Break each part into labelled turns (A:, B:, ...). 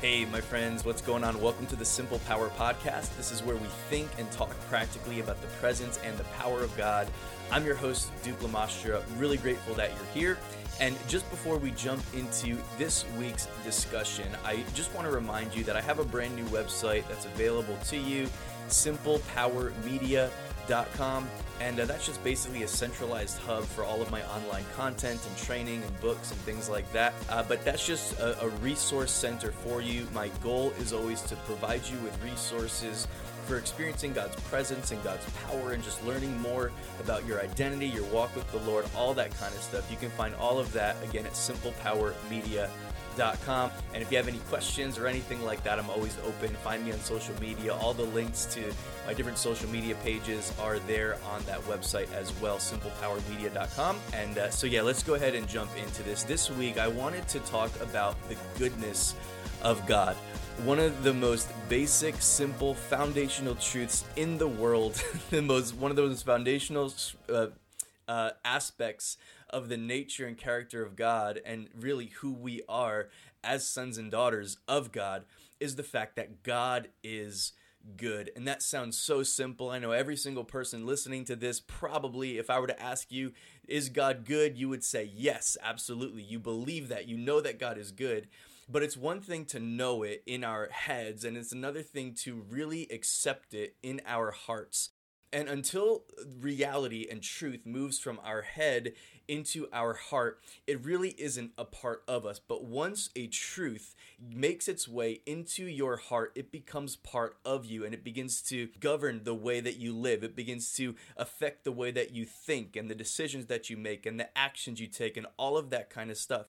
A: Hey, my friends, what's going on? Welcome to the Simple Power Podcast. This is where we think and talk practically about the presence and the power of God. I'm your host, Duke Lamastra. Really grateful that you're here. And just before we jump into this week's discussion, I just want to remind you that I have a brand new website that's available to you And uh, that's just basically a centralized hub for all of my online content and training and books and things like that. Uh, but that's just a, a resource center for you. My goal is always to provide you with resources for experiencing God's presence and God's power and just learning more about your identity, your walk with the Lord, all that kind of stuff. You can find all of that again at simplepowermedia.com and if you have any questions or anything like that, I'm always open. Find me on social media. All the links to my different social media pages are there on that website as well, simplepowermedia.com. And uh, so, yeah, let's go ahead and jump into this. This week, I wanted to talk about the goodness of God. One of the most basic, simple, foundational truths in the world, the most one of those foundational uh, uh, aspects of the nature and character of God and really who we are as sons and daughters of God is the fact that God is good. And that sounds so simple. I know every single person listening to this probably, if I were to ask you, is God good? You would say, yes, absolutely. You believe that. You know that God is good. But it's one thing to know it in our heads, and it's another thing to really accept it in our hearts. And until reality and truth moves from our head into our heart, it really isn't a part of us. But once a truth makes its way into your heart, it becomes part of you and it begins to govern the way that you live. It begins to affect the way that you think and the decisions that you make and the actions you take and all of that kind of stuff.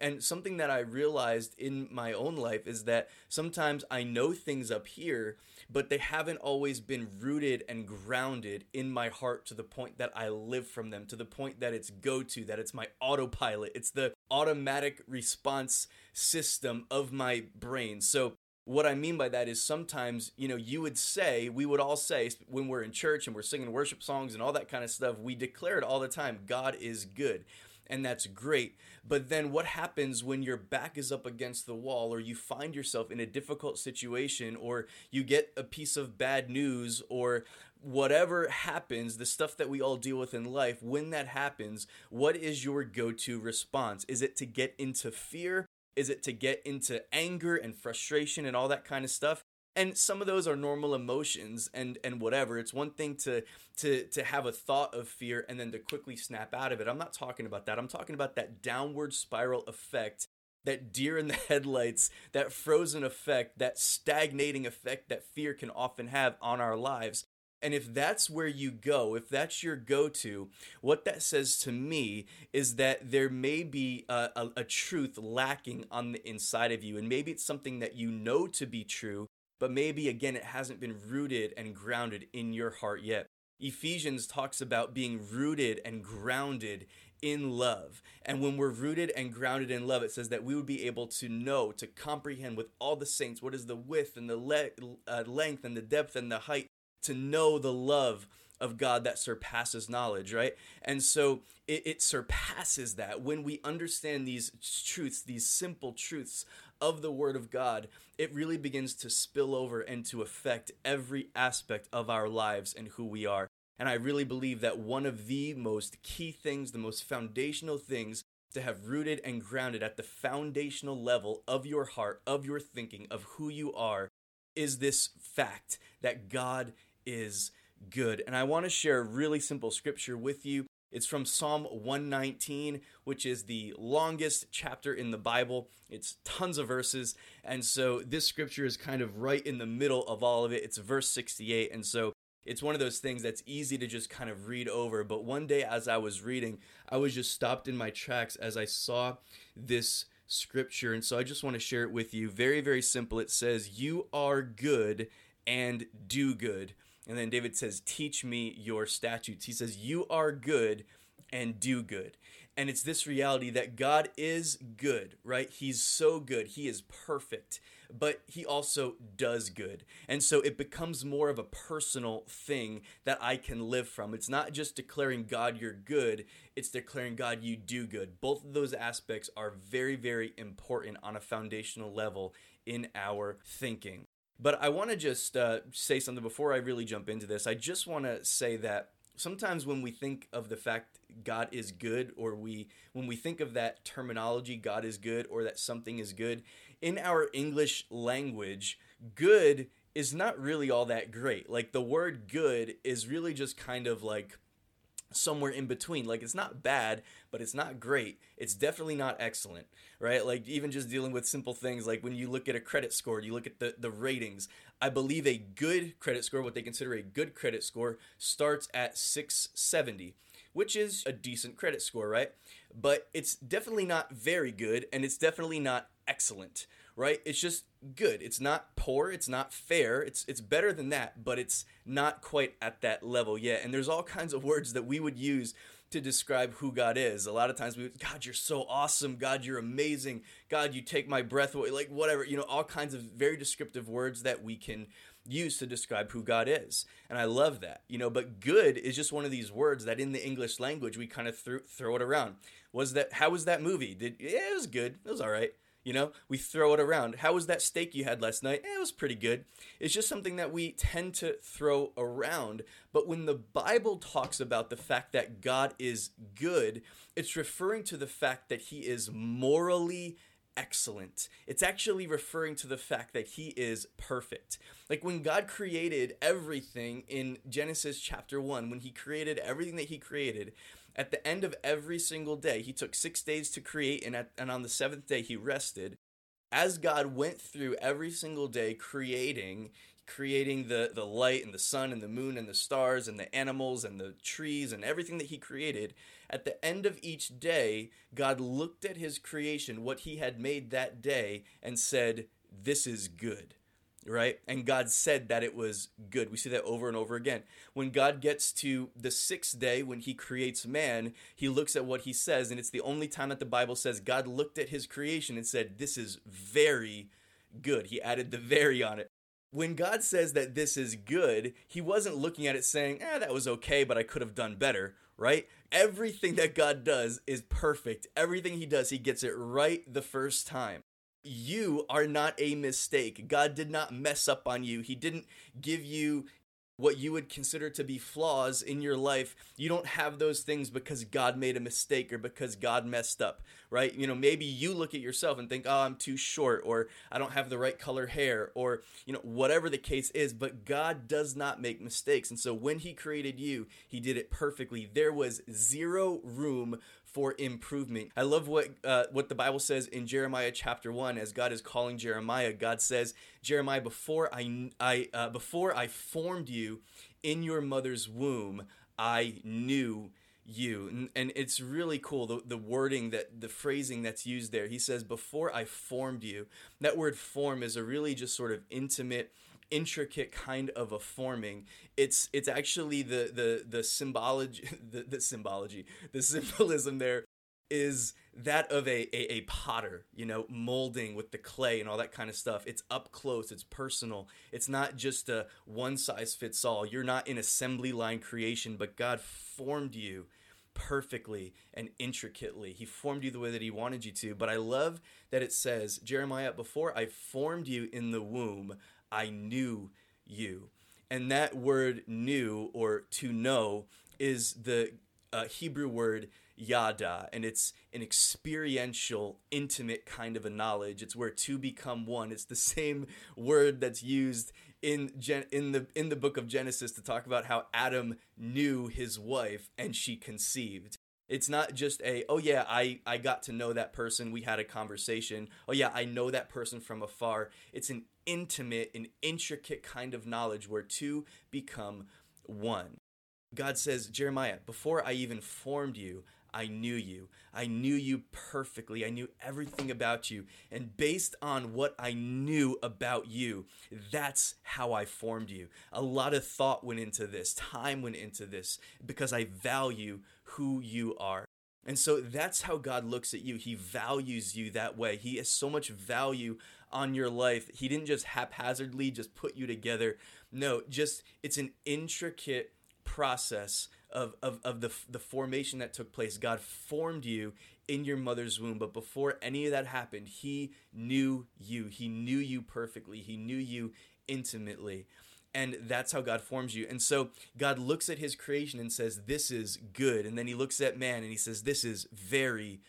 A: And something that I realized in my own life is that sometimes I know things up here, but they haven't always been rooted and grounded in my heart to the point that I live from them, to the point that it's go to, that it's my autopilot. It's the automatic response system of my brain. So what I mean by that is sometimes, you know, you would say, we would all say when we're in church and we're singing worship songs and all that kind of stuff, we declare it all the time God is good and that's great. But then what happens when your back is up against the wall or you find yourself in a difficult situation or you get a piece of bad news or whatever happens, the stuff that we all deal with in life, when that happens, what is your go to response? Is it to get into fear? Is it to get into anger and frustration and all that kind of stuff? And some of those are normal emotions and and whatever. It's one thing to to to have a thought of fear and then to quickly snap out of it. I'm not talking about that. I'm talking about that downward spiral effect that deer in the headlights that frozen effect that stagnating effect that fear can often have on our lives. And if that's where you go, if that's your go to, what that says to me is that there may be a, a, a, truth lacking on the inside of you. And maybe it's something that you know to be true, but maybe again it hasn't been rooted and grounded in your heart yet. Ephesians talks about being rooted and grounded in love. And when we're rooted and grounded in love, it says that we would be able to know, to comprehend with all the saints what is the width and the le- uh, length and the depth and the height, to know the love of God that surpasses knowledge, right? And so it, it, surpasses that when we understand these truths, these simple truths of the Word of God, it really begins to spill over and to affect every aspect of our lives and who we are. And I really believe that one of the most key things, the most foundational things to have rooted and grounded at the foundational level of your heart, of your thinking, of who you are, is this fact that God is good. And I want to share a really simple scripture with you. It's from Psalm 119, which is the longest chapter in the Bible. It's tons of verses. And so this scripture is kind of right in the middle of all of it. It's verse 68. And so it's one of those things that's easy to just kind of read over. But one day as I was reading, I was just stopped in my tracks as I saw this scripture. And so I just want to share it with you. Very, very simple. It says, You are good and do good. And then David says, Teach me your statutes. He says, You are good and do good. And it's this reality that God is good, right? He's so good. He is perfect, but he also does good. And so it becomes more of a personal thing that I can live from. It's not just declaring God you're good, it's declaring God you do good. Both of those aspects are very, very important on a foundational level in our thinking. But I want to just uh, say something before I really jump into this. I just want to say that sometimes when we think of the fact God is good or we when we think of that terminology God is good or that something is good in our English language good is not really all that great like the word good is really just kind of like somewhere in between. Like it's not bad, but it's not great. It's definitely not excellent, right? Like even just dealing with simple things like when you look at a credit score, you look at the, the ratings. I believe a good credit score, what they consider a good credit score, starts at 670, which is a decent credit score, right? But it's definitely not very good and it's definitely not excellent, right? It's just good. It's not poor, it's not fair. It's it's better than that, but it's not quite at that level yet. And there's all kinds of words that we would use to describe who God is. A lot of times we would, God, you're so awesome. God, you're amazing. God, you take my breath away. Like whatever, you know, all kinds of very descriptive words that we can use to describe who God is. And I love that, you know, but good is just one of these words that in the English language we kind of threw, throw it around. Was that, how was that movie? Did, yeah, it was good. It was all right. You know, we throw it around. How was that steak you had last night? Eh, it was pretty good. It's just something that we tend to throw around. But when the Bible talks about the fact that God is good, it's referring to the fact that he is morally excellent. It's actually referring to the fact that he is perfect. Like when God created everything in Genesis chapter 1, when he created everything that he created, at the end of every single day, he took six days to create, and, at, and on the seventh day, he rested. As God went through every single day creating, creating the, the light and the sun and the moon and the stars and the animals and the trees and everything that he created, at the end of each day, God looked at his creation, what he had made that day, and said, This is good right? And God said that it was good. We see that over and over again. When God gets to the sixth day, when he creates man, he looks at what he says, and it's the only time that the Bible says God looked at his creation and said, This is very good. He added the very on it. When God says that this is good, he wasn't looking at it saying, eh, that was okay, but I could have done better, right? Everything that God does is perfect. Everything he does, he gets it right the first time you are not a mistake. God did not mess up on you. He didn't give you what you would consider to be flaws in your life. You don't have those things because God made a mistake or because God messed up, right? You know, maybe you look at yourself and think, oh, I'm too short or I don't have the right color hair or, you know, whatever the case is, but God does not make mistakes. And so when He created you, He did it perfectly. There was zero room for improvement. I love what uh, what the Bible says in Jeremiah chapter one, as God is calling Jeremiah. God says, Jeremiah, before I I uh, before I formed you in your mother's womb, I knew you and, and it's really cool the, the wording that the phrasing that's used there he says before i formed you that word form is a really just sort of intimate intricate kind of a forming. It's it's actually the the the symbology the, the symbology the symbolism there is that of a, a, a, potter, you know, molding with the clay and all that kind of stuff. It's up close, it's personal. It's not just a one size fits all. You're not in assembly line creation, but God formed you perfectly and intricately. He formed you the way that He wanted you to. But I love that it says, Jeremiah, before I formed you in the womb, I knew you. And that word knew or to know is the uh, Hebrew word yada, and it's an experiential, intimate kind of a knowledge. It's where two become one. It's the same word that's used in Gen- in the in the book of Genesis to talk about how Adam knew his wife and she conceived. It's not just a oh yeah, I I got to know that person, we had a conversation. Oh yeah, I know that person from afar. It's an intimate and intricate kind of knowledge where two become one. God says, Jeremiah, before I even formed you, I knew you. I knew you perfectly. I knew everything about you. And based on what I knew about you, that's how I formed you. A lot of thought went into this, time went into this, because I value who you are. And so that's how God looks at you. He values you that way. He has so much value on your life. He didn't just haphazardly just put you together. No, just it's an intricate process of, of, of the, the formation that took place. God formed you in your mother's womb, but before any of that happened, He knew you. He knew you perfectly. He knew you intimately. And that's how God forms you. And so God looks at his creation and says, This is good. And then he looks at man and he says, This is very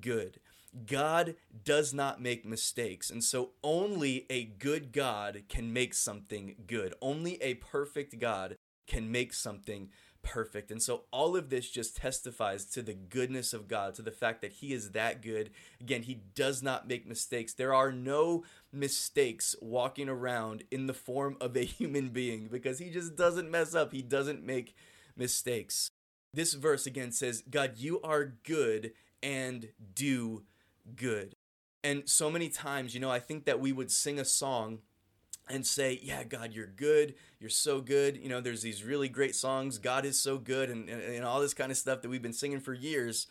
A: good. God does not make mistakes. And so only a good God can make something good. Only a perfect God can make something perfect. And so all of this just testifies to the goodness of God, to the fact that He is that good. Again, He does not make mistakes. There are no mistakes walking around in the form of a human being because He just doesn't mess up. He doesn't make mistakes. This verse again says, God, you are good and do good. And so many times, you know, I think that we would sing a song and say, Yeah, God, you're good. You're so good. You know, there's these really great songs, God is so good, and, and, and, all this kind of stuff that we've been singing for years.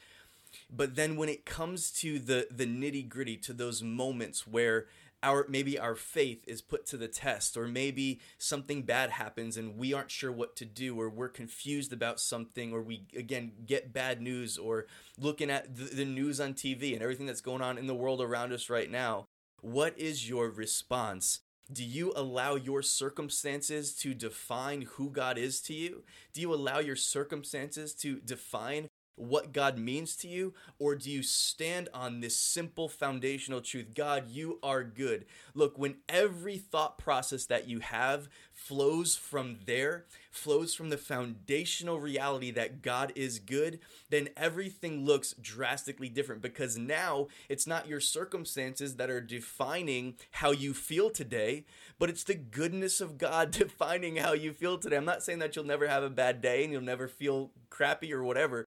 A: But then when it comes to the, the nitty gritty, to those moments where our maybe our faith is put to the test or maybe something bad happens and we aren't sure what to do or we're confused about something or we again get bad news or looking at the, the news on TV and everything that's going on in the world around us right now what is your response do you allow your circumstances to define who God is to you? Do you allow your circumstances to define what God means to you? Or do you stand on this simple foundational truth God, you are good? Look, when every thought process that you have flows from there, flows from the foundational reality that God is good, then everything looks drastically different because now it's not your circumstances that are defining how you feel today, but it's the goodness of God defining how you feel today. I'm not saying that you'll never have a bad day and you'll never feel crappy or whatever,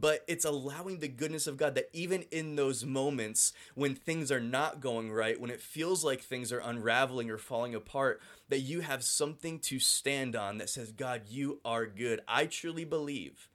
A: but it's allowing the goodness of God that even in those moments when things are not going right, when it feels like things are unraveling or falling apart, that you have something to stand on that says, God, you are good. I truly believe,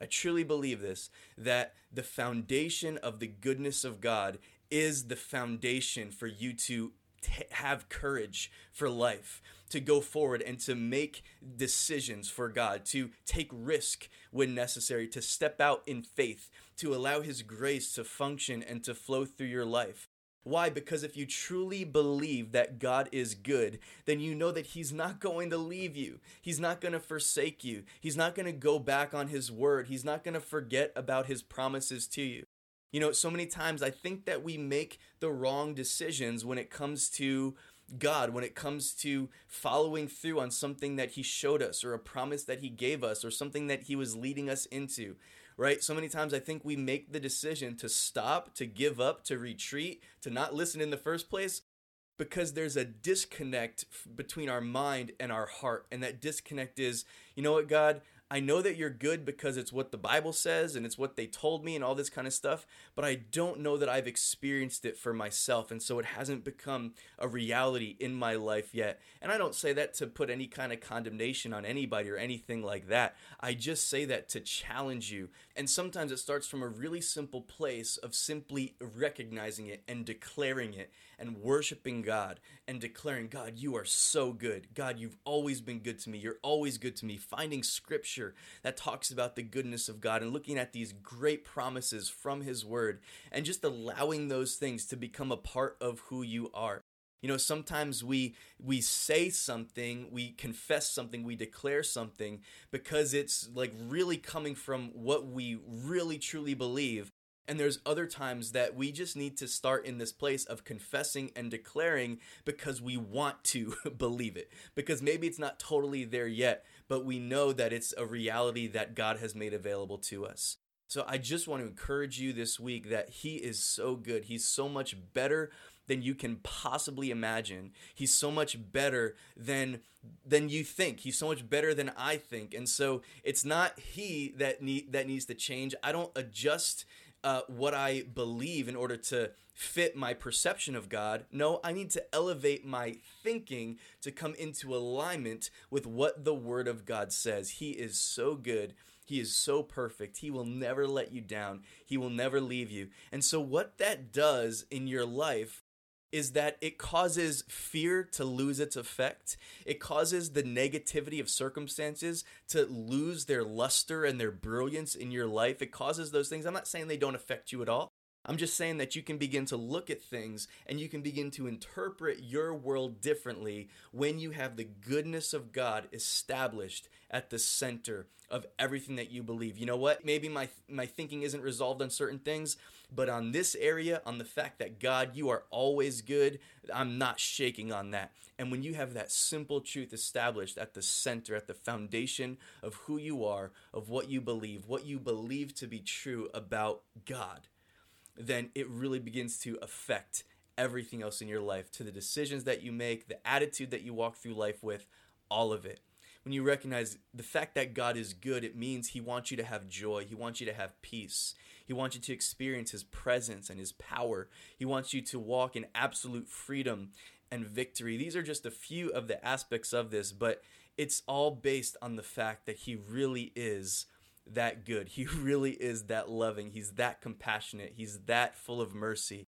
A: I truly believe this, that the foundation of the goodness of God is the foundation for you to t- have courage for life to go forward and to make decisions for God, to take risk when necessary, to step out in faith, to allow His grace to function and to flow through your life. Why? Because if you truly believe that God is good, then you know that He's not going to leave you. He's not going to forsake you. He's not going to go back on His word. He's not going to forget about His promises to you. You know, so many times I think that we make the wrong decisions when it comes to God when it comes to following through on something that He showed us or a promise that He gave us or something that He was leading us into, right? So many times I think we make the decision to stop, to give up, to retreat, to not listen in the first place because there's a disconnect between our mind and our heart. And that disconnect is, you know what, God, I know that you're good because it's what the Bible says and it's what they told me and all this kind of stuff, but I don't know that I've experienced it for myself. And so it hasn't become a reality in my life yet. And I don't say that to put any kind of condemnation on anybody or anything like that. I just say that to challenge you. And sometimes it starts from a really simple place of simply recognizing it and declaring it and worshiping God and declaring, God, you are so good. God, you've always been good to me. You're always good to me. Finding scripture that talks about the goodness of God and looking at these great promises from His Word and just allowing those things to become a part of who you are. You know, sometimes we we say something, we confess something, we declare something because it's like really coming from what we really truly believe and there's other times that we just need to start in this place of confessing and declaring because we want to believe it. Because maybe it's not totally there yet, but we know that it's a reality that God has made available to us. So I just want to encourage you this week that He is so good. He's so much better than you can possibly imagine. He's so much better than than you think. He's so much better than I think. And so it's not he that need that needs to change. I don't adjust uh, what I believe in order to fit my perception of God. No, I need to elevate my thinking to come into alignment with what the Word of God says. He is so good. He is so perfect. He will never let you down. He will never leave you. And so, what that does in your life is that it causes fear to lose its effect. It causes the negativity of circumstances to lose their luster and their brilliance in your life. It causes those things. I'm not saying they don't affect you at all. I'm just saying that you can begin to look at things and you can begin to interpret your world differently when you have the goodness of God established at the center of everything that you believe. You know what? Maybe my my thinking isn't resolved on certain things, but on this area, on the fact that God, you are always good, I'm not shaking on that. And when you have that simple truth established at the center, at the foundation of who you are, of what you believe, what you believe to be true about God, then it really begins to affect everything else in your life to the decisions that you make, the attitude that you walk through life with, all of it. When you recognize the fact that God is good, it means He wants you to have joy. He wants you to have peace. He wants you to experience His presence and His power. He wants you to walk in absolute freedom and victory. These are just a few of the aspects of this, but it's all based on the fact that He really is that good. He really is that loving. He's that compassionate. He's that full of mercy.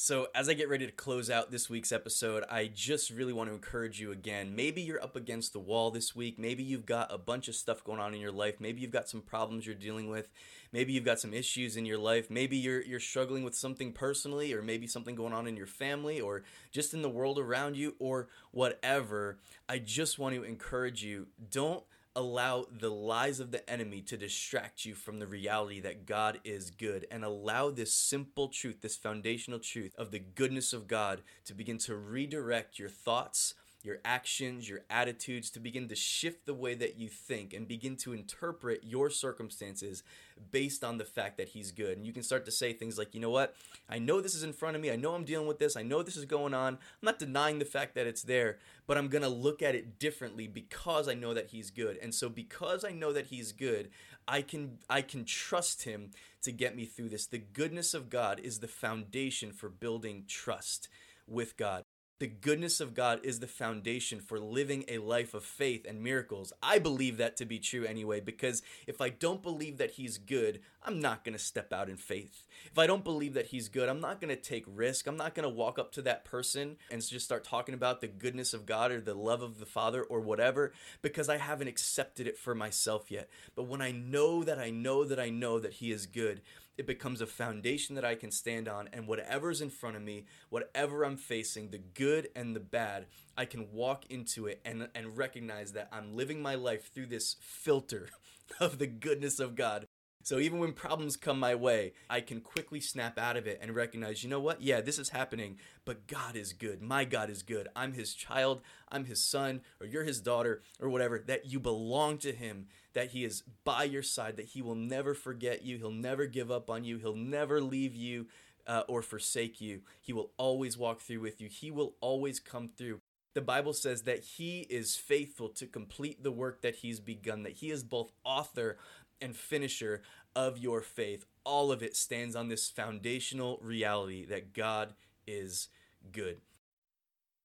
A: So, as I get ready to close out this week's episode, I just really want to encourage you again. Maybe you're up against the wall this week. Maybe you've got a bunch of stuff going on in your life. Maybe you've got some problems you're dealing with. Maybe you've got some issues in your life. Maybe you're you're struggling with something personally or maybe something going on in your family or just in the world around you or whatever. I just want to encourage you, don't allow the lies of the enemy to distract you from the reality that God is good and allow this simple truth, this foundational truth of the goodness of God to begin to redirect your thoughts, your actions, your attitudes, to begin to shift the way that you think and begin to interpret your circumstances based on the fact that He's good. And you can start to say things like, you know what? I know this is in front of me. I know I'm dealing with this. I know this is going on. I'm not denying the fact that it's there, but I'm going to look at it differently because I know that He's good. And so because I know that He's good, I can I can trust him to get me through this. The goodness of God is the foundation for building trust with God. The goodness of God is the foundation for living a life of faith and miracles. I believe that to be true anyway, because if I don't believe that He's good, I'm not going to step out in faith. If I don't believe that He's good, I'm not going to take risk. I'm not going to walk up to that person and just start talking about the goodness of God or the love of the Father or whatever, because I haven't accepted it for myself yet. But when I know that I know that I know that He is good, it becomes a foundation that I can stand on, and whatever's in front of me, whatever I'm facing, the good and the bad, I can walk into it and, and recognize that I'm living my life through this filter of the goodness of God. So even when problems come my way, I can quickly snap out of it and recognize, you know what? Yeah, this is happening, but God is good. My God is good. I'm his child, I'm his son, or you're his daughter, or whatever, that you belong to him, that he is by your side, that he will never forget you, he'll never give up on you, he'll never leave you uh, or forsake you. He will always walk through with you, he will always come through. The Bible says that he is faithful to complete the work that he's begun, that he is both author and finisher of your faith. All of it stands on this foundational reality that God is good.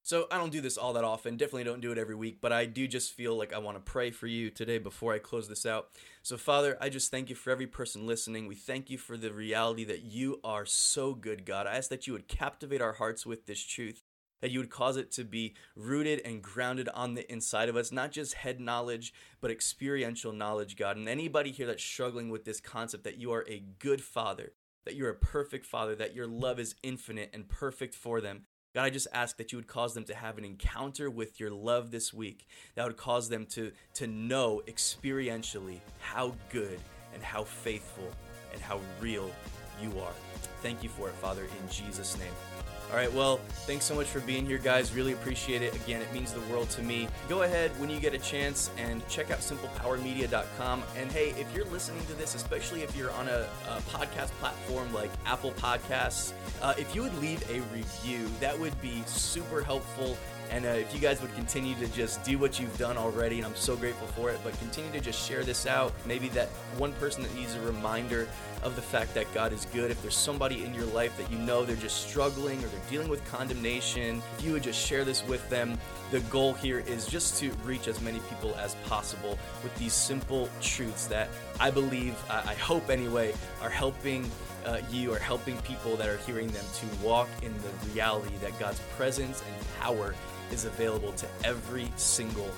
A: So I don't do this all that often, definitely don't do it every week, but I do just feel like I want to pray for you today before I close this out. So Father, I just thank you for every person listening. We thank you for the reality that you are so good, God. I ask that you would captivate our hearts with this truth that you would cause it to be rooted and grounded on the inside of us, not just head knowledge, but experiential knowledge, God. And anybody here that's struggling with this concept that you are a good father, that you're a perfect father, that your love is infinite and perfect for them. God, I just ask that you would cause them to have an encounter with your love this week that would cause them to, to know experientially how good and how faithful and how real you are. Thank you for it, Father, in Jesus' name. All right, well, thanks so much for being here, guys. Really appreciate it. Again, it means the world to me. Go ahead when you get a chance and check out simplepowermedia.com. And hey, if you're listening to this, especially if you're on a, a podcast platform like Apple Podcasts, uh, if you would leave a review, that would be super helpful And uh, if you guys would continue to just do what you've done already, and I'm so grateful for it, but continue to just share this out. Maybe that one person that needs a reminder of the fact that God is good. If there's somebody in your life that you know they're just struggling or they're dealing with condemnation, if you would just share this with them. The goal here is just to reach as many people as possible with these simple truths that I believe, I hope anyway, are helping uh, you are helping people that are hearing them to walk in the reality that God's presence and power is available to every single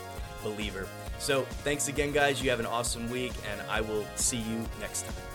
A: believer. So, thanks again, guys. You have an awesome week, and I will see you next time.